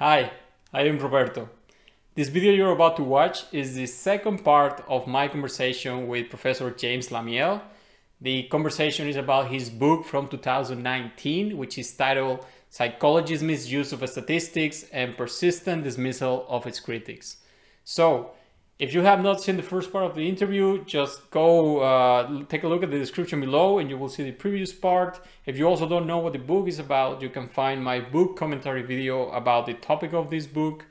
Hi, I am Roberto. This video you're about to watch is the second part of my conversation with Professor James Lamiell. The conversation is about his book from 2019, which is titled Psychology's Misuse of Statistics and Persistent Dismissal of Its Critics. So, if you have not seen the first part of the interview, just go uh, take a look at the description below and you will see the previous part. If you also don't know what the book is about, you can find my book commentary video about the topic of this book.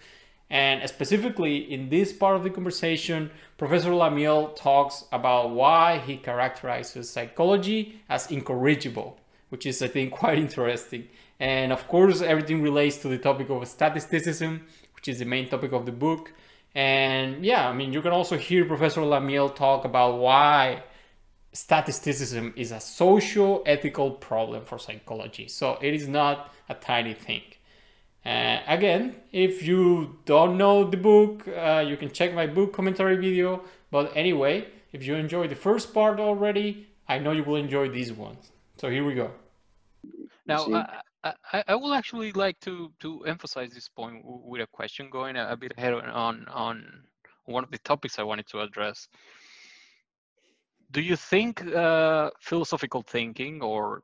And specifically in this part of the conversation, Professor Lamiell talks about why he characterizes psychology as incorrigible, which is, I think, quite interesting. And of course, everything relates to the topic of statisticism, which is the main topic of the book. And yeah, I mean, you can also hear Professor Lamiell talk about why statisticism is a social ethical problem for psychology. So it is not a tiny thing. Uh, again, if you don't know the book, uh, you can check my book commentary video. But anyway, if you enjoyed the first part already, I know you will enjoy these ones. So here we go. Now, I, I will actually like to to emphasize this point with a question going a, a bit ahead on on one of the topics I wanted to address. Do you think uh, philosophical thinking or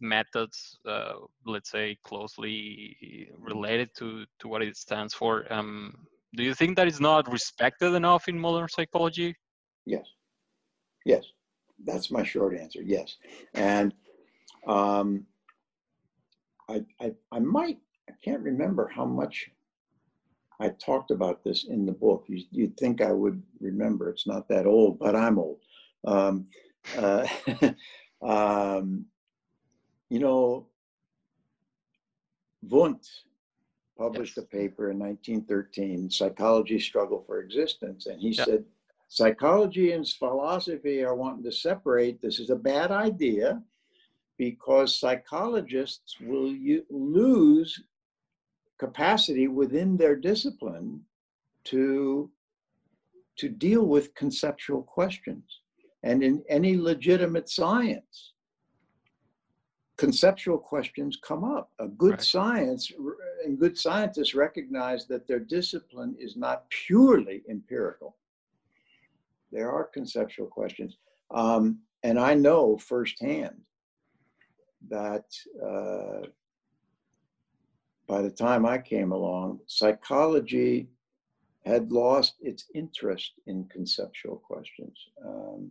methods, uh, let's say, closely related to to what it stands for, um, do you think that is not respected enough in modern psychology? Yes. Yes. That's my short answer. Yes. And um, I, I, I might, I can't remember how much I talked about this in the book. You, you'd think I would remember. It's not that old, but I'm old. Um, uh, um, you know, Wundt published yes. a paper in 1913, Psychology Struggle for Existence, and he yep. said, psychology and philosophy are wanting to separate. This is a bad idea because psychologists will lose capacity within their discipline to to deal with conceptual questions. And in any legitimate science conceptual questions come up. A good right. science and good scientists recognize that their discipline is not purely empirical. There are conceptual questions. Um, and i know firsthand that uh, by the time I came along, psychology had lost its interest in conceptual questions. Um,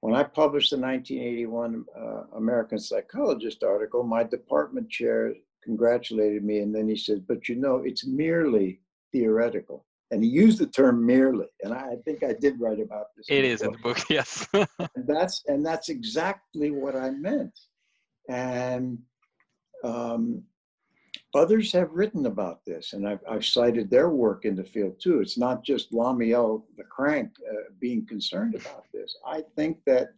when I published the 1981 uh, American Psychologist article, my department chair congratulated me, and then he said, "But you know, it's merely theoretical." And he used the term merely, and I think I did write about this. It is in the book, yes. and that's and that's exactly what I meant. And um, others have written about this, and I've, I've, cited their work in the field too. It's not just Lamiell, the crank, uh, being concerned about this. I think that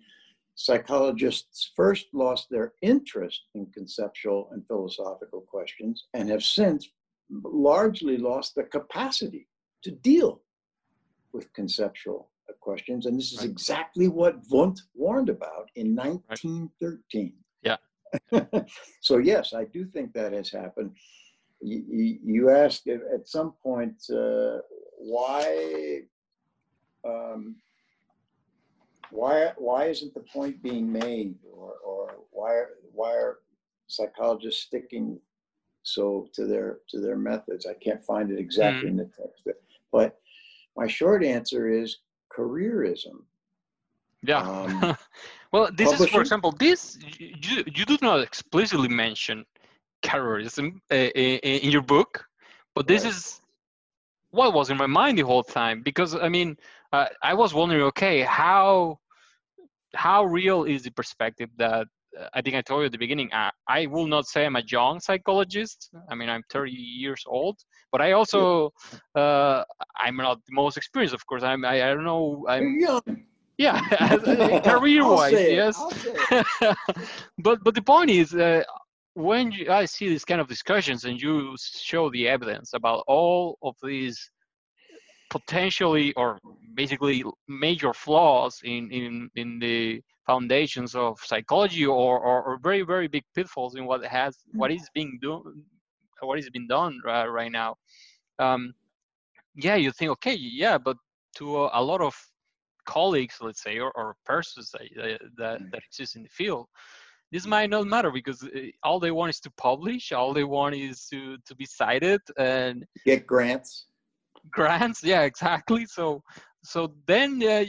psychologists first lost their interest in conceptual and philosophical questions and have since largely lost the capacity to deal with conceptual questions. And this is right. exactly what Wundt warned about in 1913. so yes, I do think that has happened. You, you asked at some point uh, why um, why why isn't the point being made, or or why why are psychologists sticking so to their to their methods? I can't find it exactly mm. in the text, but my short answer is careerism. Yeah. Um, well, this publishing? is, for example, this you, you do not explicitly mention careerism uh, in, in, your book, but this right. is what was in my mind the whole time. Because I mean, uh, I was wondering, okay, how how real is the perspective that uh, I think I told you at the beginning. I, I will not say I'm a young psychologist. I mean, I'm 30 years old, but I also uh, I'm not the most experienced, of course. I'm I, I don't know. I'm young yeah career wise yes but but the point is uh, when you, i see these kind of discussions and you show the evidence about all of these potentially or basically major flaws in in in the foundations of psychology or, or, or very very big pitfalls in what has what is being done what is being done right, right now. Um, yeah, you think, okay, yeah, but to a, a lot of colleagues, let's say, or, or persons that, that, mm. that exist in the field, this might not matter because uh, all they want is to publish, all they want is to, to be cited and get grants. Grants, yeah, exactly. So so then uh,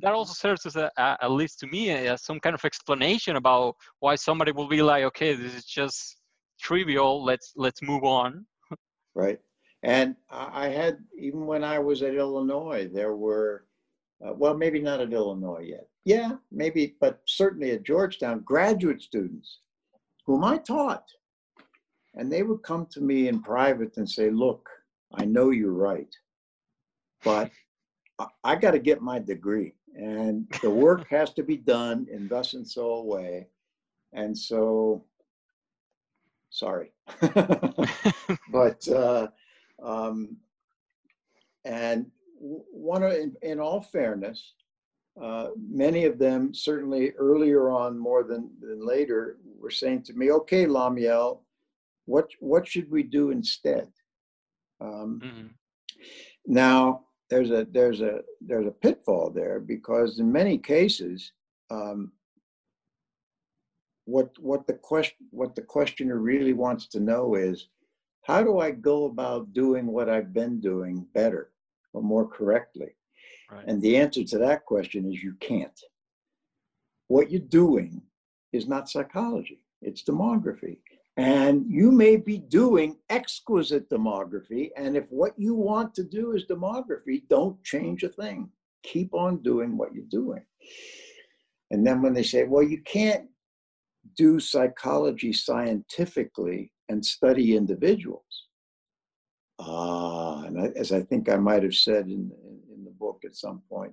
that also serves as a, at least to me as some kind of explanation about why somebody will be like okay this is just trivial let's let's move on right and i had even when i was at illinois there were uh, well maybe not at illinois yet yeah maybe but certainly at georgetown graduate students whom i taught and they would come to me in private and say look i know you're right but I got to get my degree, and the work has to be done in thus and so a way. And so, sorry, but uh, um, and one in, in all fairness, uh, many of them certainly earlier on more than, than later were saying to me, "Okay, Lamiell, what what should we do instead?" Um, mm-hmm. Now there's a there's a there's a pitfall there because in many cases um, what what the question what the questioner really wants to know is how do I go about doing what I've been doing better or more correctly? Right. And the answer to that question is you can't. What you're doing is not psychology, it's demography. And you may be doing exquisite demography. And if what you want to do is demography, don't change a thing. Keep on doing what you're doing. And then when they say, well, you can't do psychology scientifically and study individuals. Ah, and I, as I think I might have said in, in, in the book at some point,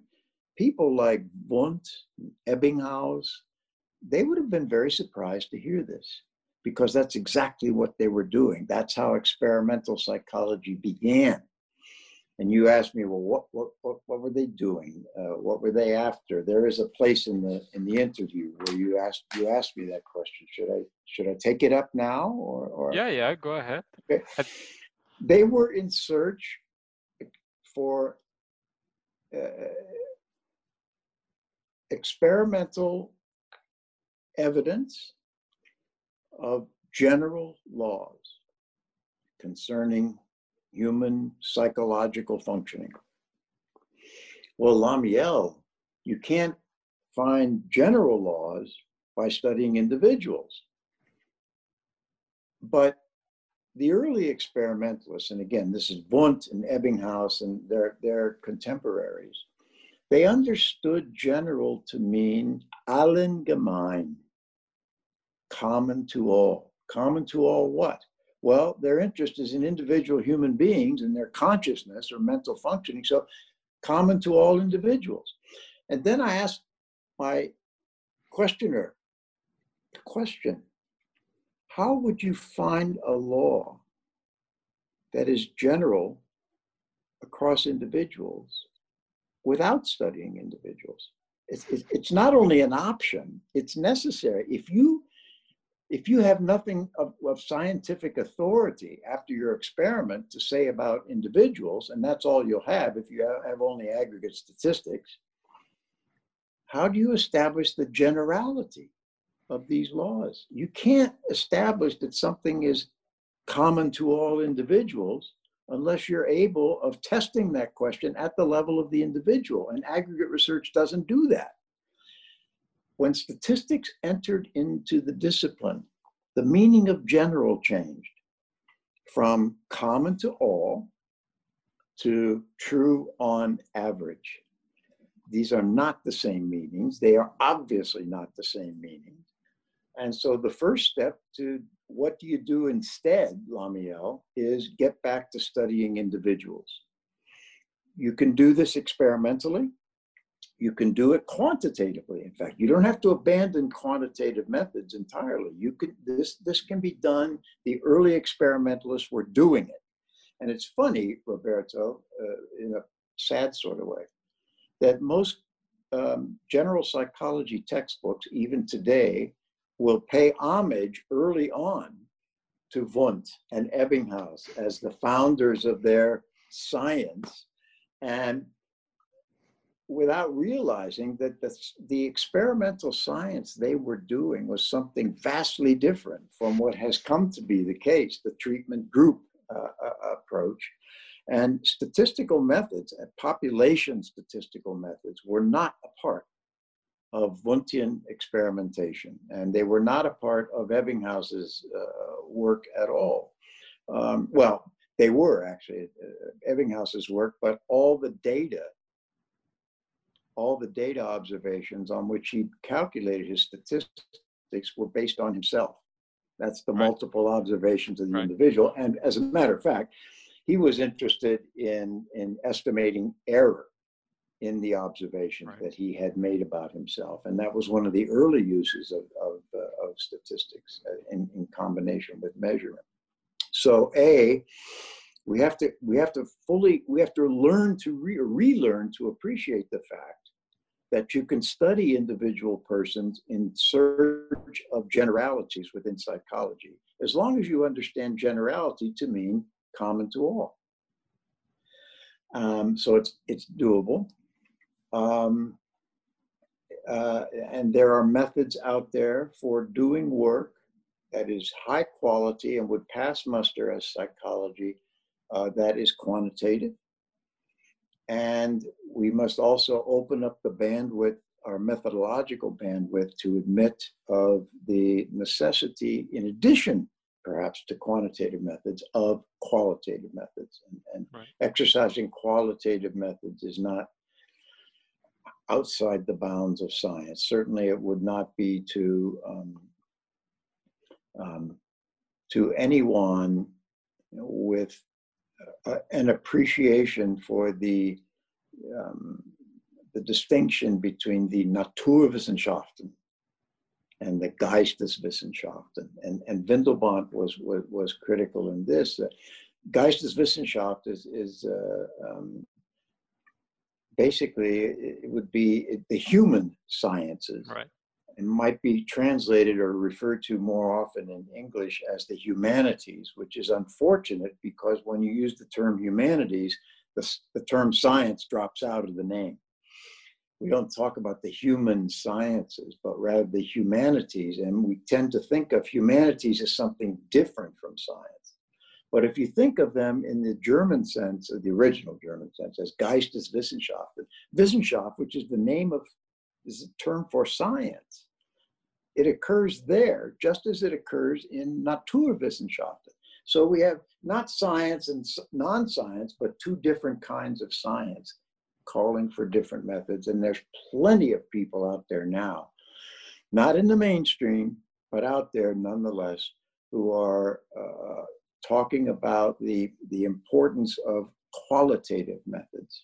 people like Wundt, Ebbinghaus, they would have been very surprised to hear this because that's exactly what they were doing. That's how experimental psychology began. And you asked me, well, what what what, what were they doing? Uh, what were they after? There is a place in the in the interview where you asked you asked me that question. Should I should I take it up now or, or yeah yeah go ahead. Okay. They were in search for uh, experimental evidence of general laws concerning human psychological functioning. Well, Lamiell, you can't find general laws by studying individuals. But the early experimentalists, and again, this is Wundt and Ebbinghaus and their, their contemporaries, they understood general to mean allgemein, common to all. Common to all what? Well, their interest is in individual human beings and their consciousness or mental functioning. So, common to all individuals. And then I asked my questioner the question How would you find a law that is general across individuals without studying individuals? It's, it's not only an option, it's necessary. If you if you have nothing of, of, scientific authority after your experiment to say about individuals, and that's all you'll have if you have only aggregate statistics, how do you establish the generality of these laws? You can't establish that something is common to all individuals unless you're able of testing that question at the level of the individual, and aggregate research doesn't do that. When statistics entered into the discipline, the meaning of general changed from common to all to true on average. These are not the same meanings. They are obviously not the same meanings. And so the first step to what do you do instead, Lamiell, is get back to studying individuals. You can do this experimentally. You can do it quantitatively. In fact, you don't have to abandon quantitative methods entirely. You can this this can be done. The early experimentalists were doing it, and it's funny, Roberto, uh, in a sad sort of way, that most um, general psychology textbooks, even today, will pay homage early on to Wundt and Ebbinghaus as the founders of their science and without realizing that the, the experimental science they were doing was something vastly different from what has come to be the case, the treatment group uh, uh, approach. And statistical methods, uh, population statistical methods, were not a part of Wundtian experimentation, and they were not a part of Ebbinghaus's uh, work at all. Um, well, they were actually uh, Ebbinghaus's work, but all the data, all the data observations on which he calculated his statistics were based on himself. That's the right. multiple observations of the right. individual. And as a matter of fact, he was interested in, in estimating error in the observations right. that he had made about himself. And that was one of the early uses of, of, uh, of statistics uh, in, in combination with measurement. So A, we have to we have to fully we have to learn to re- relearn to appreciate the fact that you can study individual persons in search of generalities within psychology as long as you understand generality to mean common to all um, so it's it's doable um, uh, and there are methods out there for doing work that is high quality and would pass muster as psychology uh, that is quantitative. And we must also open up the bandwidth, our methodological bandwidth, to admit of the necessity, in addition perhaps to quantitative methods, of qualitative methods. And, and right. exercising qualitative methods is not outside the bounds of science. Certainly, it would not be to um, um, to anyone with an appreciation for the um, the distinction between the Naturwissenschaften and the Geisteswissenschaften. And, and Windelband was, was, was critical in this. Uh, Geisteswissenschaft is, is uh, um, basically, it would be the human sciences. Right and might be translated or referred to more often in English as the humanities, which is unfortunate because when you use the term humanities, the, the term science drops out of the name. We don't talk about the human sciences, but rather the humanities, and we tend to think of humanities as something different from science. But if you think of them in the German sense, or the original German sense, as Geisteswissenschaft, Wissenschaft, which is the name of is a term for science. It occurs there just as it occurs in Naturwissenschaften. So we have not science and non science, but two different kinds of science calling for different methods. And there's plenty of people out there now, not in the mainstream, but out there nonetheless, who are uh, talking about the, the importance of qualitative methods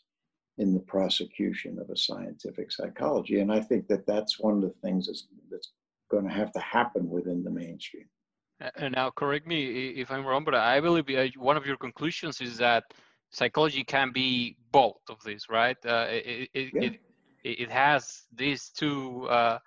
in the prosecution of a scientific psychology. And I think that that's one of the things that's, that's going to have to happen within the mainstream. And now, correct me if I'm wrong, but I believe uh, one of your conclusions is that psychology can be both of these, right? Uh, it, it, yeah. it, it, has these two, uh,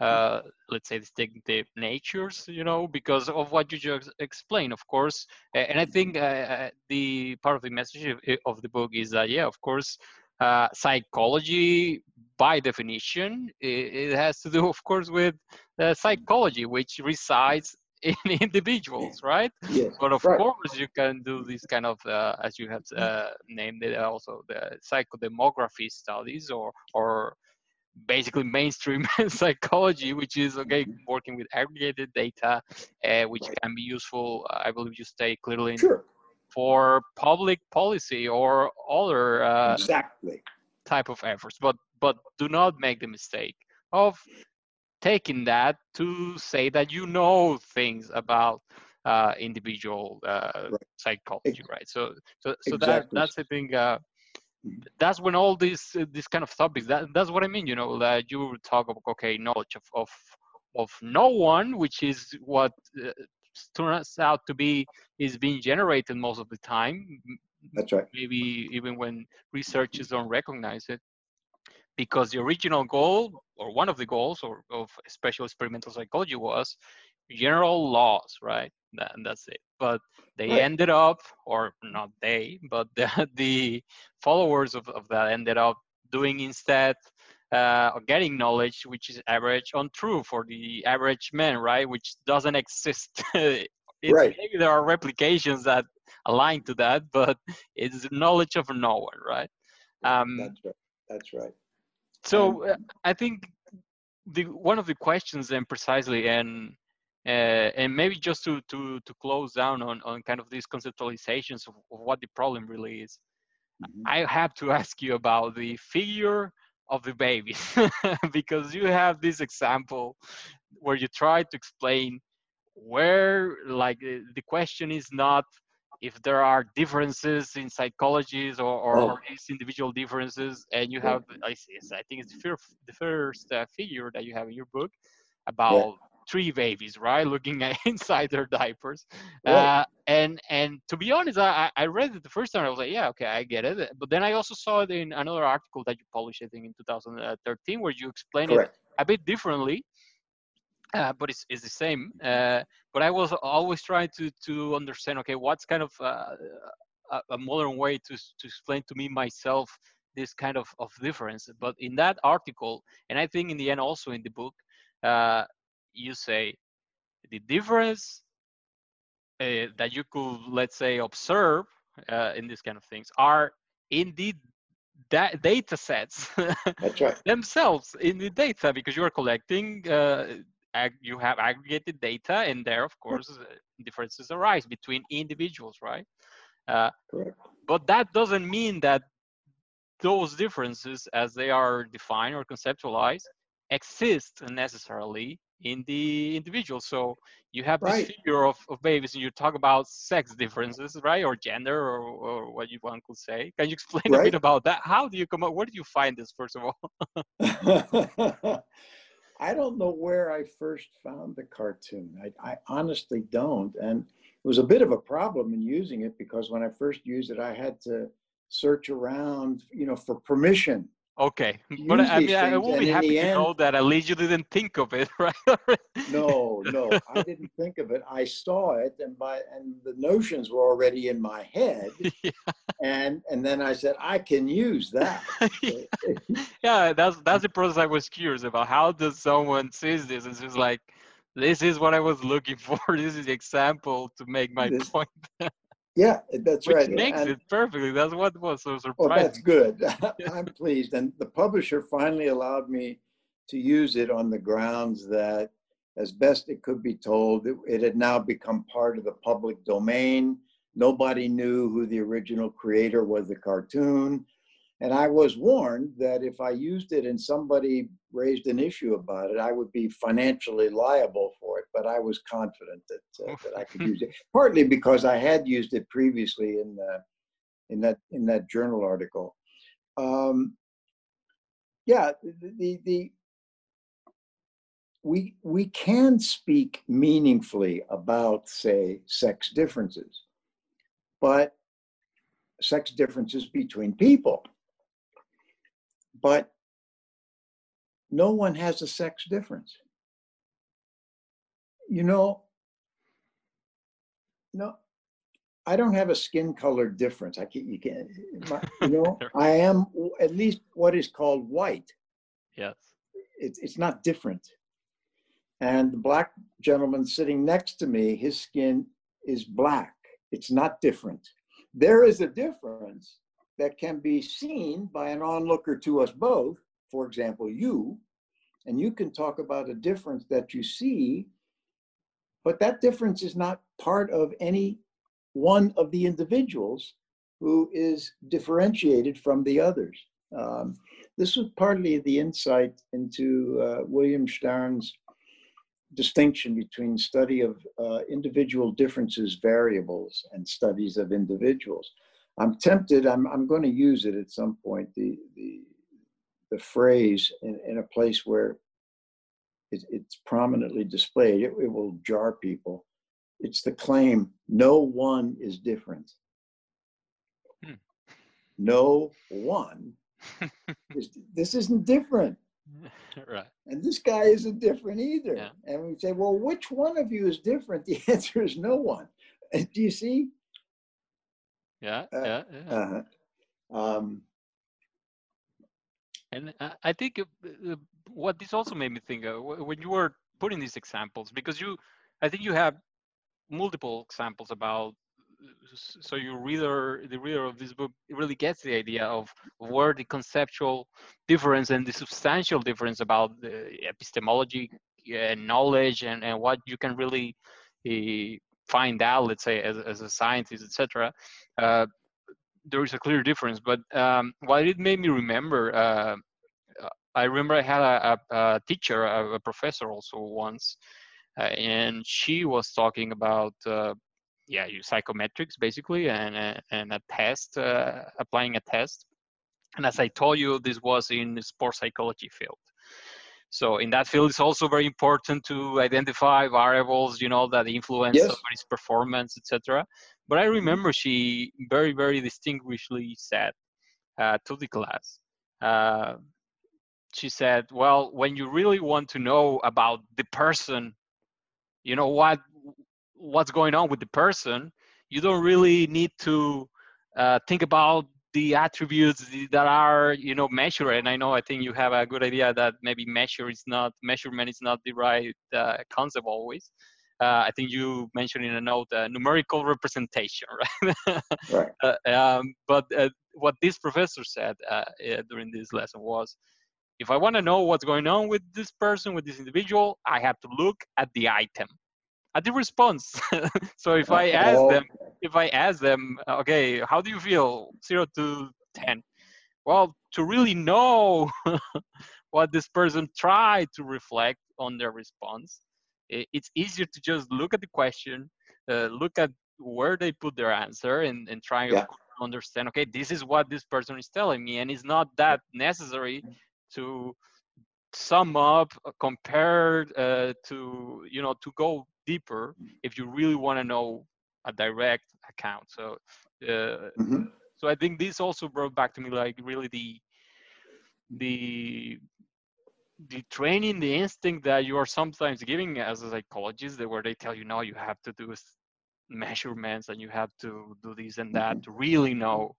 uh, let's say, distinctive natures, you know, because of what you just explained, of course. And I think uh, uh, the part of the message of the book is that, yeah, of course, uh, psychology by definition it, it, has to do of course with uh, psychology which resides in individuals right yes, but of right. course you can do this kind of uh, as you have uh, named it also the psychodemography studies or or basically mainstream psychology which is okay working with aggregated data uh, which can be useful i believe you stay clearly sure for public policy or other uh, exactly type of efforts but but do not make the mistake of taking that to say that you know things about uh, individual uh, right. psychology right so so so exactly. that that's the thing uh, mm-hmm. That's when all these uh, this kind of topics that that's what i mean you know that you talk about okay knowledge of of of no one which is what uh, turns out to be is being generated most of the time. That's right. Maybe even when researchers don't recognize it, because the original goal or one of the goals or, of special experimental psychology was general laws, right? and that's it. But they right. ended up, or not they, but the, the followers of, of that ended up doing instead uh, getting knowledge which is average on true for the average man, right? Which doesn't exist. right. Maybe there are replications that align to that, but it's knowledge of no one, right? Um, That's right. That's right. So uh, I think the one of the questions and precisely and uh, and maybe just to to to close down on on kind of these conceptualizations of, of what the problem really is mm-hmm. i have to ask you about the figure of the baby because you have this example where you try to explain where like uh, the question is not if there are differences in psychologies or, or, oh. these individual differences and you have I, I think it's the first, the first uh, figure that you have in your book about yeah. Three babies right looking at inside their diapers uh, and and to be honest I, I read it the first time i was like yeah okay i get it but then i also saw it in another article that you published i think in 2013 where you explain it a bit differently uh, but it's, it's the same. Uh, but I was always trying to to understand. Okay, what's kind of uh, a, a, modern way to to explain to me myself this kind of of difference. But in that article, and I think in the end also in the book, uh, you say the difference uh, that you could let's say observe uh, in these kind of things are indeed that data sets right. themselves in the data because you are collecting uh, you have aggregated data and there of course differences arise between individuals right? Uh, but that doesn't mean that those differences as they are defined or conceptualized exist necessarily in the individual so you have this right. figure of, of babies and you talk about sex differences right or gender or, or what you one could say can you explain right. a bit about that how do you come up where did you find this first of all I don't know where I first found the cartoon. I, I, honestly don't. And it was a bit of a problem in using it because when I first used it, I had to search around, you know, for permission Okay, but I mean, I will be happy to end, know that at least you didn't think of it, right? no, no, I didn't think of it. I saw it, and by and the notions were already in my head, yeah. and and then I said I can use that. yeah, that's that's the process I was curious about. How does someone sees this? It's just like this is what I was looking for. This is the example to make my this, point. Yeah, that's Which right. makes and, it perfectly. That's what was so surprising. Oh, that's good. I'm pleased. And the publisher finally allowed me to use it on the grounds that, as best it could be told, it, it had now become part of the public domain. Nobody knew who the original creator was the cartoon. And I was warned that if I used it and somebody raised an issue about it, I would be financially liable for it. But I was confident that, uh, that I could use it, partly because I had used it previously in, uh, in, that, in that journal article. Um, yeah, the, the, the, we, we can speak meaningfully about, say, sex differences, but sex differences between people but no one has a sex difference. You know, no, I don't have a skin color difference. I can't, you can't, you know, I am at least what is called white. Yes. It's, it's not different. And the black gentleman sitting next to me, his skin is black. It's not different. There is a difference, that can be seen by an onlooker to us both, for example, you, and you can talk about a difference that you see, but that difference is not part of any one of the individuals who is differentiated from the others. Um, this was partly the insight into uh, William Stern's distinction between study of uh, individual differences variables and studies of individuals. I'm tempted, I'm, I'm going to use it at some point, the, the, the phrase in, in a place where it, it's prominently displayed. It, it will jar people. It's the claim no one is different. Hmm. No one. is, this isn't different. right. And this guy isn't different either. Yeah. And we say, well, which one of you is different? The answer is no one. Do you see? Yeah, uh, yeah, yeah. Uh-huh. Um, and I think uh, what this also made me think of when you were putting these examples, because you, I think you have multiple examples about so your reader the reader of this book really gets the idea of where the conceptual difference and the substantial difference about the epistemology and knowledge and, and what you can really uh, find out let's say as, as a scientist etc uh, there is a clear difference but um, what it made me remember uh, i remember i had a, a, teacher a, professor also once uh, and she was talking about uh, yeah, psychometrics basically, and uh, and a test, uh, applying a test. And as I told you, this was in the sports psychology field. So in that field, it's also very important to identify variables, you know, that influence yes. somebody's performance, etc. But I mm-hmm. remember she very, very distinguishedly said uh, to the class, uh, she said, "Well, when you really want to know about the person, you know what what's going on with the person you don't really need to uh, think about the attributes that are you know measured and i know i think you have a good idea that maybe measure is not measurement is not the right uh, concept always. Uh, i think you mentioned in a note uh, numerical representation right, right. Uh, um, but uh, what this professor said during this lesson was if i want to know what's going on with this person with this individual i have to look at the item at the response. so if I ask them, if I ask them, okay, how do you feel, zero to ten? Well, to really know what this person tried to reflect on their response, it's easier to just look at the question, uh, look at where they put their answer, and and try yeah. to understand. Okay, this is what this person is telling me, and it's not that necessary to sum up uh, compared uh, to you know to go deeper if you really want to know a direct account. So, uh, mm-hmm. so I think this also brought back to me like really the the the training, the instinct that you are sometimes giving as a psychologist, where they tell you, no, you have to do measurements and you have to do this and that to really know.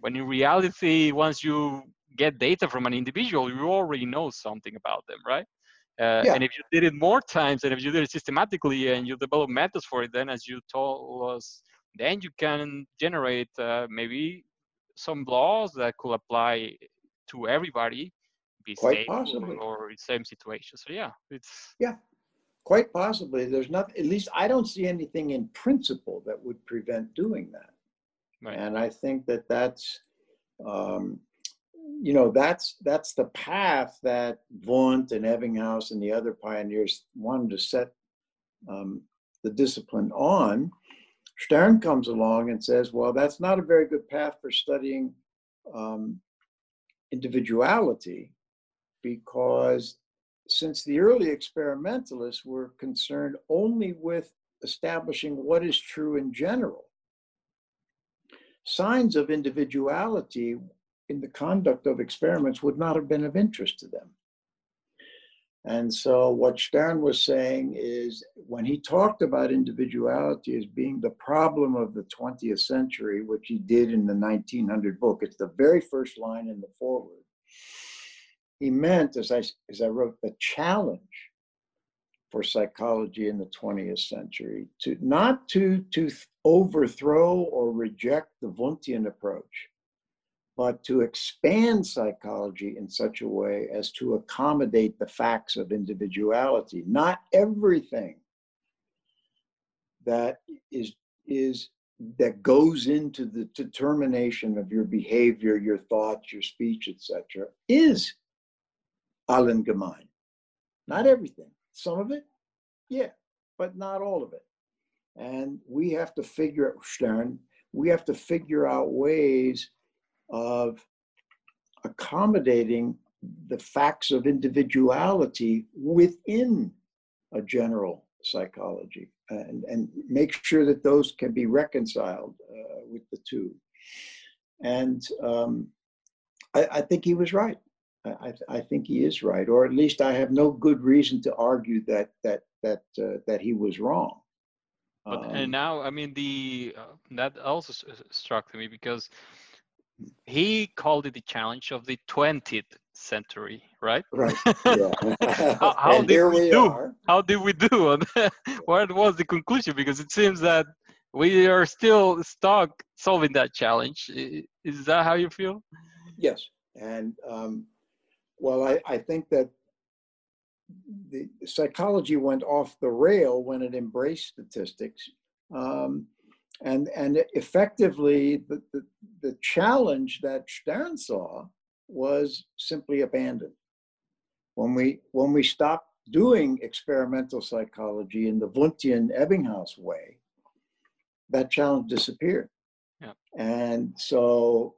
When in reality, once you get data from an individual, you already know something about them, right? Uh, yeah. And if you did it more times and if you did it systematically and you develop methods for it, then as you told us, then you can generate uh, maybe some laws that could apply to everybody, be quite possibly, or same situation. So yeah, it's yeah, quite possibly. There's not at least I don't see anything in principle that would prevent doing that, right. and I think that that's um, you know that's that's the path that Wundt and Ebbinghaus and the other pioneers wanted to set um, the discipline on. Stern comes along and says, "Well, that's not a very good path for studying um, individuality, because since the early experimentalists were concerned only with establishing what is true in general." Signs of individuality in the conduct of experiments would not have been of interest to them. And so, what Stern was saying is when he talked about individuality as being the problem of the 20th century, which he did in the 1900 book, it's the very first line in the foreword. He meant, as I, as I wrote, the challenge for psychology in the 20th century to not to, to overthrow or reject the Wundtian approach, but to expand psychology in such a way as to accommodate the facts of individuality. Not everything that is is that goes into the determination of your behavior, your thoughts, your speech, etc., is allgemein. Not everything. Some of it, yeah, but not all of it. And we have to figure Stern, we have to figure out ways of accommodating the facts of individuality within a general psychology and, and make sure that those can be reconciled uh, with the two. And um, I, I, think he was right. I, I, think he is right, or at least I have no good reason to argue that that that uh, that he was wrong. But um, and now, I mean, the uh, that also struck me because he called it the challenge of the 20th century, right? Right. Yeah. how, how did we, we do? Are. How did we do? what was the conclusion? Because it seems that we are still stuck solving that challenge. Is that how you feel? Yes, and um, well, I, I think that the psychology went off the rail when it embraced statistics. Um, and, and effectively, the, the, the challenge that Stern saw was simply abandoned. When we, when we stopped doing experimental psychology in the Wundtian Ebbinghaus way, that challenge disappeared. Yeah. And so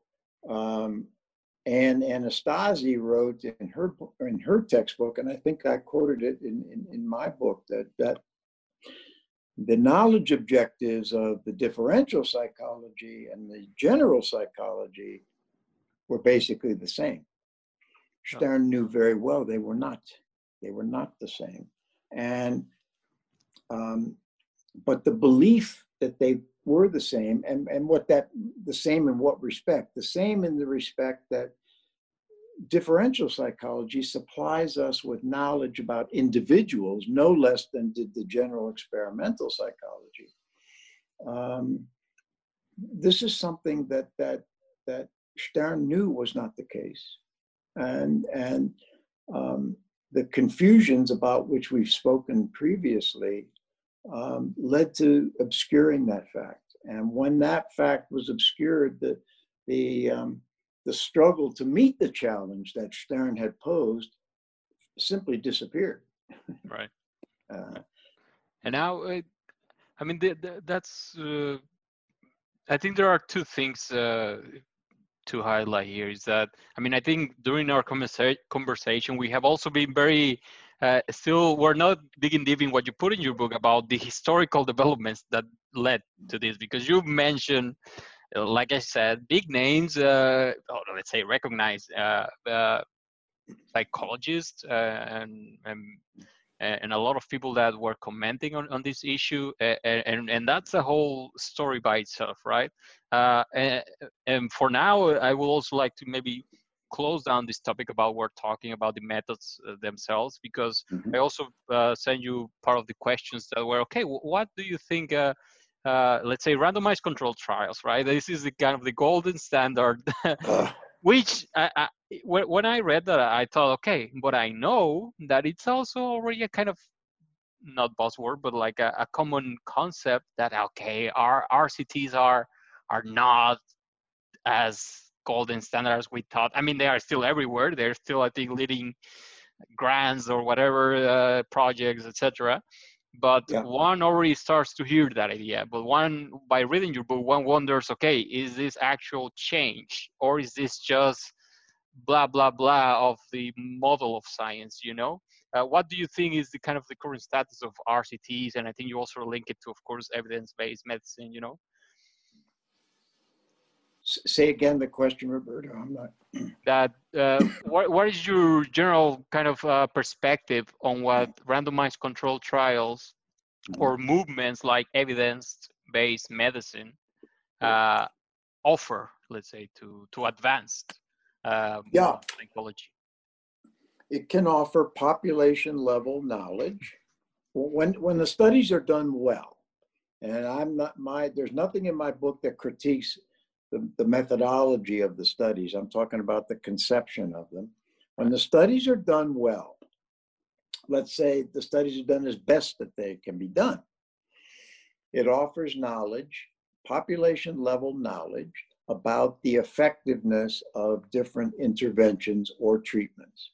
um, and Anastasi wrote in her in her textbook, and I think I quoted it in, in, in my book that that the knowledge objectives of the differential psychology and the general psychology were basically the same. Stern knew very well they were not. They were not the same. And um, but the belief that they were the same and, and what that the same in what respect the same in the respect that differential psychology supplies us with knowledge about individuals no less than did the general experimental psychology um, this is something that that that stern knew was not the case and and um, the confusions about which we've spoken previously um, led to obscuring that fact. And when that fact was obscured, the the um, the struggle to meet the challenge that Stern had posed simply disappeared. Right. uh, and now, uh, I mean, that's. Uh, I think there are two things uh, to highlight here. Is that I mean, I think during our conversa- conversation, we have also been very uh, still we're not digging deep in what you put in your book about the historical developments that led to this because you mentioned like i said big names uh, let's say recognized uh, uh psychologists uh, and, and and a lot of people that were commenting on, on this issue and, and, and that's a whole story by itself right uh, and, and, for now i would also like to maybe close down this topic about we're talking about the methods uh, themselves because mm-hmm. I also uh, send you part of the questions that were okay. what do you think? Uh, let's say randomized controlled trials, right? This is the kind of the golden standard. Which I, I, when I read that, I thought, okay, but I know that it's also already a kind of not buzzword, but like a, a common concept that okay, our RCTs are are not as golden standards we thought i mean they are still everywhere they're still i think leading grants or whatever uh, projects etc but yeah. one already starts to hear that idea but one by reading your book one wonders okay is this actual change or is this just blah blah blah of the model of science you know? Uh, what do you think is the kind of the current status of rcts and i think you also link it to of course evidence-based medicine you know say again the question, Roberto. I'm not. that uh, what what is your general kind of uh, perspective on what randomized controlled trials mm-hmm. or movements like evidence-based medicine uh, offer, let's say, to to advanced um, yeah. psychology? It can offer population-level knowledge when when the studies are done well. And I'm not my. There's nothing in my book that critiques the, the methodology of the studies. I'm talking about the conception of them. When the studies are done well, let's say the studies are done as best that they can be done, it offers knowledge, population level knowledge about the effectiveness of different interventions or treatments.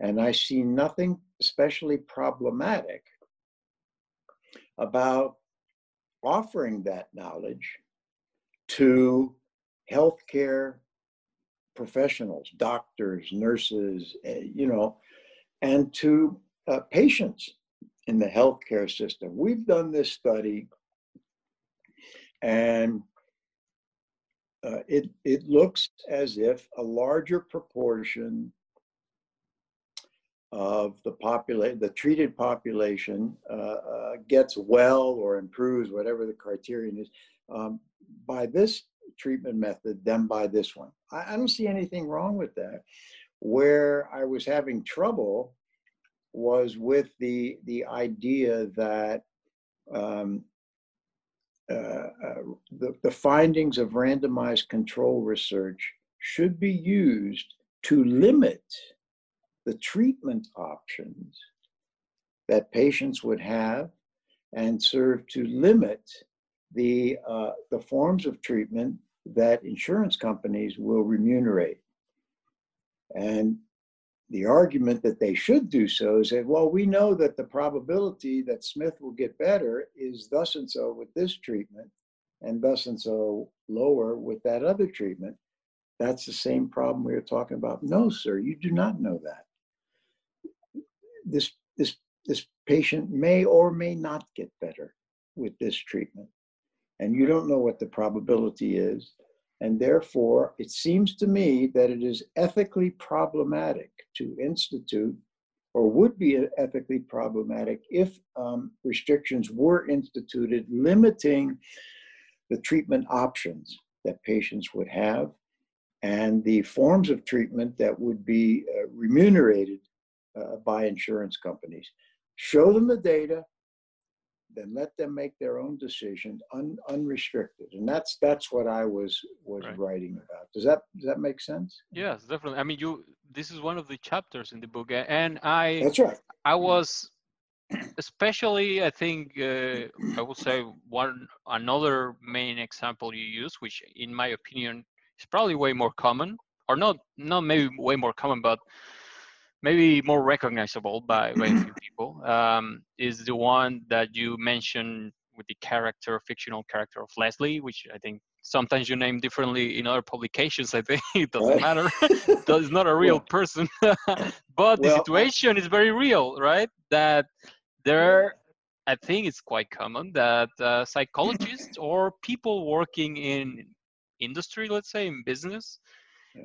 And I see nothing especially problematic about offering that knowledge to healthcare professionals, doctors, nurses, eh, you know, and to uh, patients in the healthcare system. We've done this study, and uh, it it looks as if a larger proportion of the population, the treated population uh, uh, gets well or improves, whatever the criterion is, um, by this treatment method than by this one. I, I, don't see anything wrong with that. Where I was having trouble was with the the idea that um, uh, uh, the, the findings of randomized control research should be used to limit the treatment options that patients would have and serve to limit the, uh, the forms of treatment that insurance companies will remunerate. And the argument that they should do so is that, well, we know that the probability that Smith will get better is thus and so with this treatment and thus and so lower with that other treatment. That's the same problem we were talking about. No, sir, you do not know that. This, this, this patient may or may not get better with this treatment. And you don't know what the probability is. And therefore, it seems to me that it is ethically problematic to institute, or would be ethically problematic if um, restrictions were instituted limiting the treatment options that patients would have and the forms of treatment that would be uh, remunerated uh, by insurance companies. Show them the data, then let them make their own decision un, unrestricted. And that's that's what i was was right. writing about. Does that does that make sense? Yes definitely. I mean you this is one of the chapters in the book and i that's right. I was especially i think uh, i would say one another main example you use which in my opinion is probably way more common or not not maybe way more common but maybe more recognizable by, by a few people um, is the one that you mentioned with the character, fictional character of Leslie, which I think sometimes you name differently in other publications. I think it doesn't matter. it's not a real well, person, but the situation is very real, right? That there, I think it's quite common that uh, psychologists or people working in industry, let's say in business,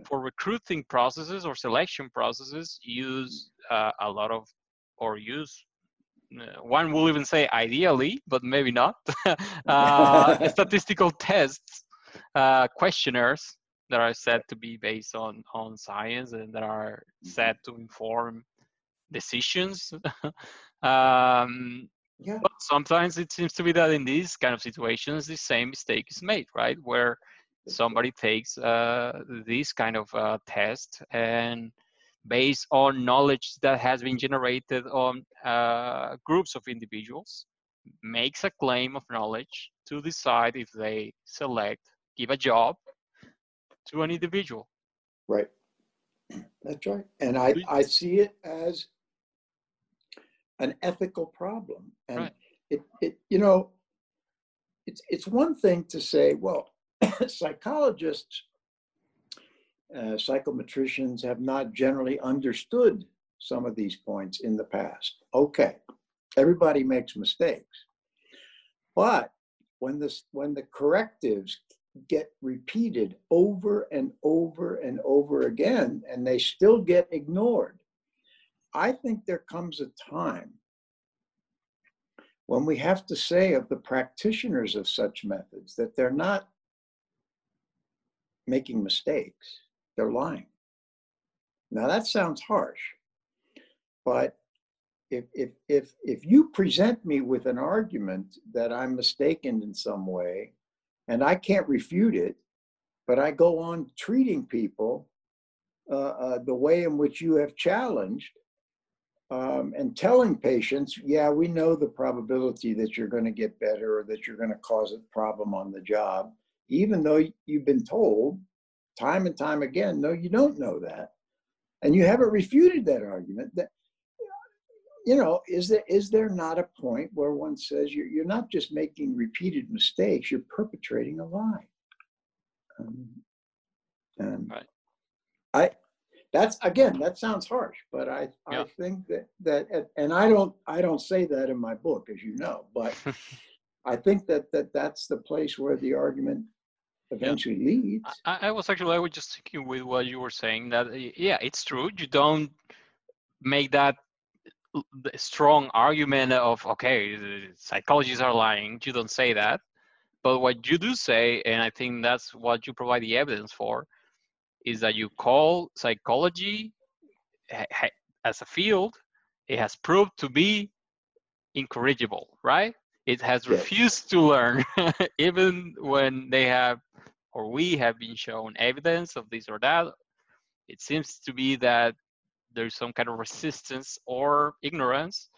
for recruiting processes or selection processes use uh, a lot of or use uh, one will even say ideally but maybe not uh, statistical tests uh, questionnaires that are said to be based on on science and that are mm-hmm. said to inform decisions um, yeah. But sometimes it seems to be that in these kind of situations, the same mistake is made, right? Where somebody takes uh, this kind of uh, test and based on knowledge that has been generated on uh, groups of individuals makes a claim of knowledge to decide if they select give a job to an individual. Right. That's right. And i i see it as an ethical problem. And right. it, it you know it's it's one thing to say well psychologists, uh, psychometricians have not generally understood some of these points in the past. Okay, everybody makes mistakes. But when this when the correctives get repeated over and over and over again and they still get ignored, I think there comes a time when we have to say of the practitioners of such methods that they're not making mistakes, they're lying. Now that sounds harsh, but if, if, if, if you present me with an argument that I'm mistaken in some way and I can't refute it, but I go on treating people uh, uh, the way in which you have challenged um, and telling patients, yeah, we know the probability that you're going to get better or that you're going to cause a problem on the job even though you've been told time and time again, no, you don't know that. And you haven't refuted that argument. That you know, is there is there not a point where one says you're you're not just making repeated mistakes, you're perpetrating a lie? Um, and right. I that's again that sounds harsh but i yeah. i think that that and i don't i don't say that in my book as you know but i think that that that's the place where the argument eventually yeah. leads. I, I, was actually I was just thinking with what you were saying that yeah, it's true. You don't make that strong argument of okay psychologists are lying you don't say that but what you do say and i think that's what you provide the evidence for is that you call psychology as a field it has proved to be incorrigible right it has refused to learn even when they have or we have been shown evidence of this or that. It seems to be that there's some kind of resistance or ignorance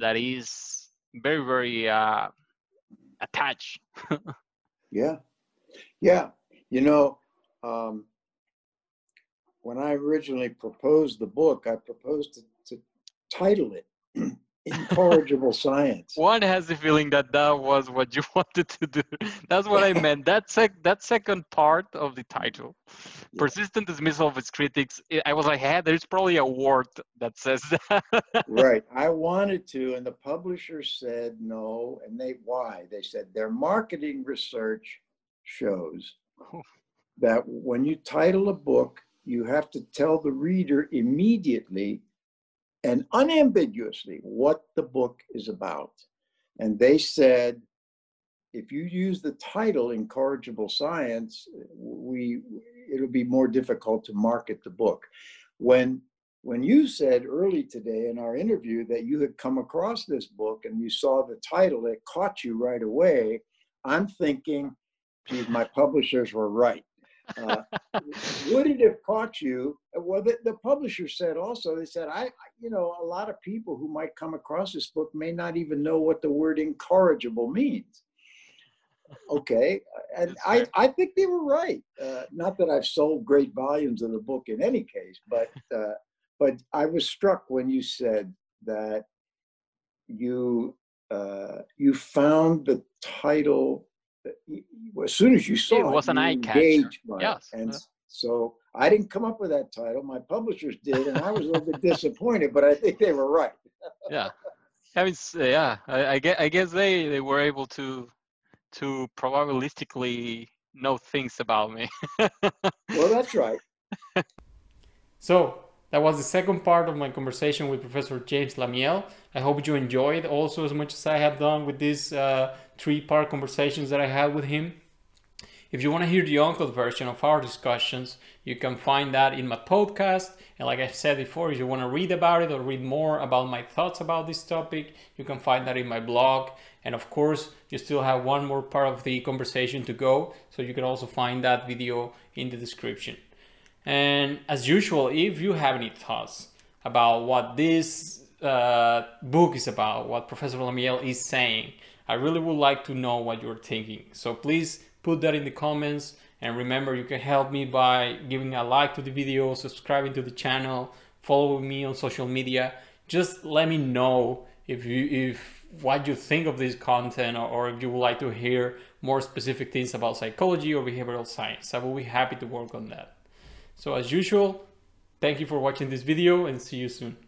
that is very very uh, attached. Yeah. Yeah. You know um, when i originally proposed the book i proposed to, to title it incorrigible science. One has the feeling that that was what you wanted to do. That's what I meant. That sec- that second part of the title, yeah. persistent dismissal of its critics. Eh, I was like, hey, there's probably a word that says that. right. I wanted to, and the publisher said no. And they why? They said their marketing research shows that when you title a book, you have to tell the reader immediately and unambiguously what the book is about. And they said, if you use the title incorrigible science we it'll be more difficult to market the book when when you said early today in our interview that you had come across this book and you saw the title it caught you right away i'm thinking geez my publishers were right uh, would it have caught you? Well, the, the, publisher said also, they said, I, you know, a lot of people who might come across this book may not even know what the word incorrigible means. Okay. And I, I think they were right. Uh, not that I've sold great volumes of the book in any case, but, uh, but I was struck when you said that you, uh, you found the title as soon as you saw it, it was an eye catcher. Yes. And yeah. so I didn't come up with that title. My publishers did, and I was a little bit disappointed, but I think they were right. yeah. I mean, yeah, I, I, guess, I guess they, they were able to to probabilistically know things about me. well, that's right. so that was the second part of my conversation with Professor James Lamiell. I hope you enjoyed also as much as I have done with these uh, three-part conversations that I had with him. If you want to hear the uncut version of our discussions, you can find that in my podcast. And like I said before, if you want to read about it or read more about my thoughts about this topic, you can find that in my blog. And of course, you still have one more part of the conversation to go, so you can also find that video in the description. And as usual, if you have any thoughts about what this uh, book is about, what Professor Lamiell is saying, I really would like to know what you're thinking. So please put that in the comments. And remember, you can help me by giving a like to the video, subscribing to the channel, following me on social media. Just let me know if you if what you think of this content or, or if you would like to hear more specific things about psychology or behavioral science. I will be happy to work on that. So as usual, thank you for watching this video and see you soon.